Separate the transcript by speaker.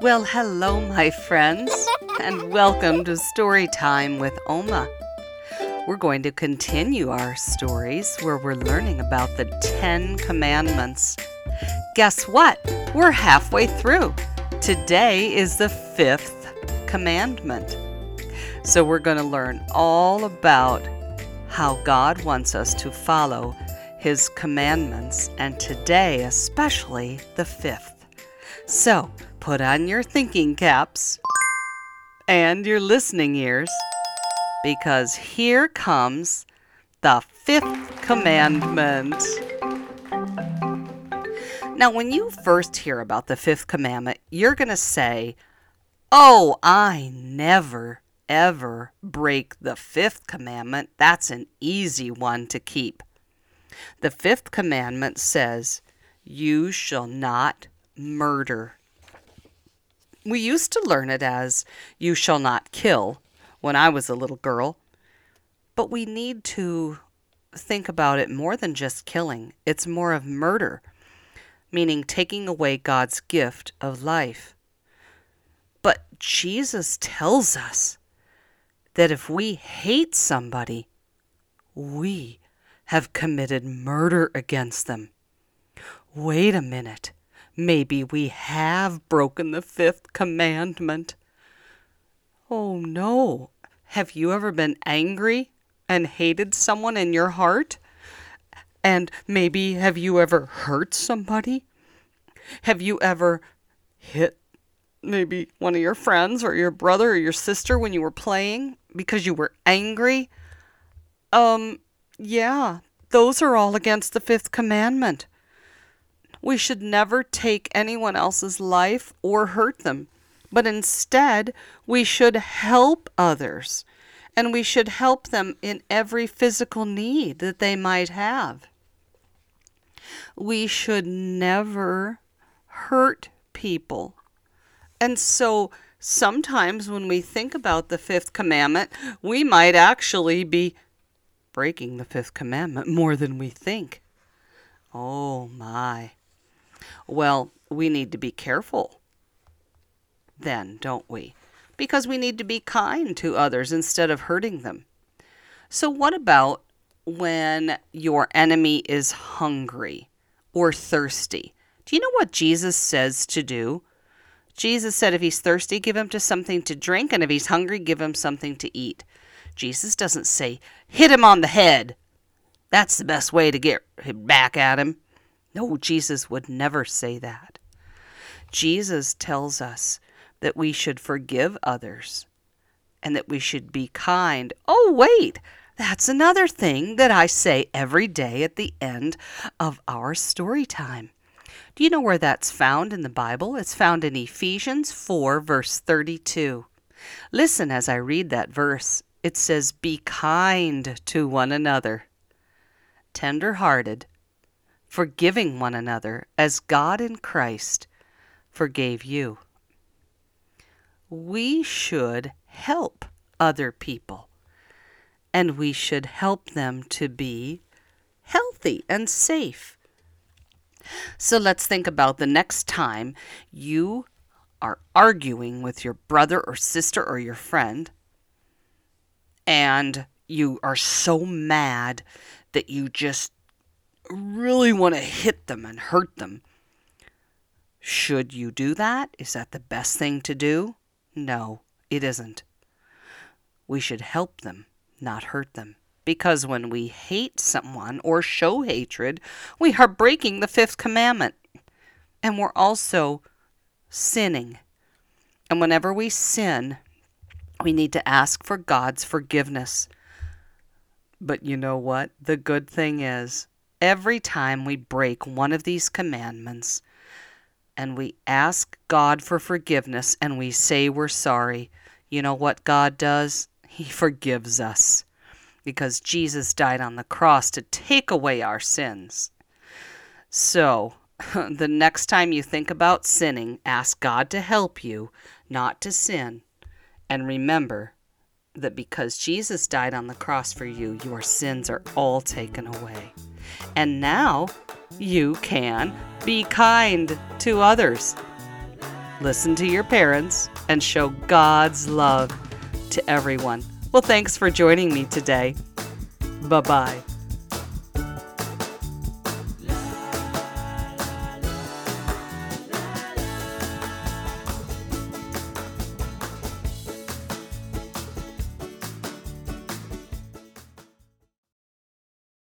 Speaker 1: Well, hello, my friends, and welcome to Story Time with Oma. We're going to continue our stories where we're learning about the Ten Commandments. Guess what? We're halfway through. Today is the fifth commandment. So, we're going to learn all about how God wants us to follow His commandments, and today, especially the fifth. So, put on your thinking caps and your listening ears because here comes the fifth commandment. Now, when you first hear about the fifth commandment, you're going to say, Oh, I never, ever break the fifth commandment. That's an easy one to keep. The fifth commandment says, You shall not murder. We used to learn it as, You shall not kill, when I was a little girl. But we need to think about it more than just killing, it's more of murder, meaning taking away God's gift of life. But Jesus tells us that if we hate somebody, we have committed murder against them. Wait a minute. Maybe we have broken the fifth commandment. Oh no. Have you ever been angry and hated someone in your heart? And maybe have you ever hurt somebody? Have you ever hit maybe one of your friends or your brother or your sister when you were playing because you were angry? Um, yeah, those are all against the fifth commandment. We should never take anyone else's life or hurt them, but instead we should help others and we should help them in every physical need that they might have. We should never hurt people. And so sometimes when we think about the fifth commandment, we might actually be breaking the fifth commandment more than we think. Oh my. Well, we need to be careful then, don't we? Because we need to be kind to others instead of hurting them. So, what about when your enemy is hungry or thirsty? Do you know what Jesus says to do? Jesus said if he's thirsty, give him to something to drink, and if he's hungry, give him something to eat. Jesus doesn't say, hit him on the head. That's the best way to get back at him. No, Jesus would never say that. Jesus tells us that we should forgive others and that we should be kind. Oh, wait, that's another thing that I say every day at the end of our story time. Do you know where that's found in the Bible? It's found in Ephesians 4, verse 32. Listen as I read that verse. It says, Be kind to one another, tender hearted forgiving one another as God in Christ forgave you. We should help other people, and we should help them to be healthy and safe. So let's think about the next time you are arguing with your brother or sister or your friend, and you are so mad that you just really want to hit them and hurt them. Should you do that? Is that the best thing to do? No, it isn't. We should help them, not hurt them. Because when we hate someone or show hatred, we are breaking the fifth commandment. And we're also sinning. And whenever we sin, we need to ask for God's forgiveness. But you know what? The good thing is, every time we break one of these commandments and we ask God for forgiveness and we say we're sorry, you know what God does? He forgives us because Jesus died on the cross to take away our sins. So, the next time you think about sinning, ask God to help you not to sin. And remember that because Jesus died on the cross for you, your sins are all taken away. And now you can be kind to others. listen to your parents, and show God's love to everyone. Well, thanks for joining me today. Bye bye.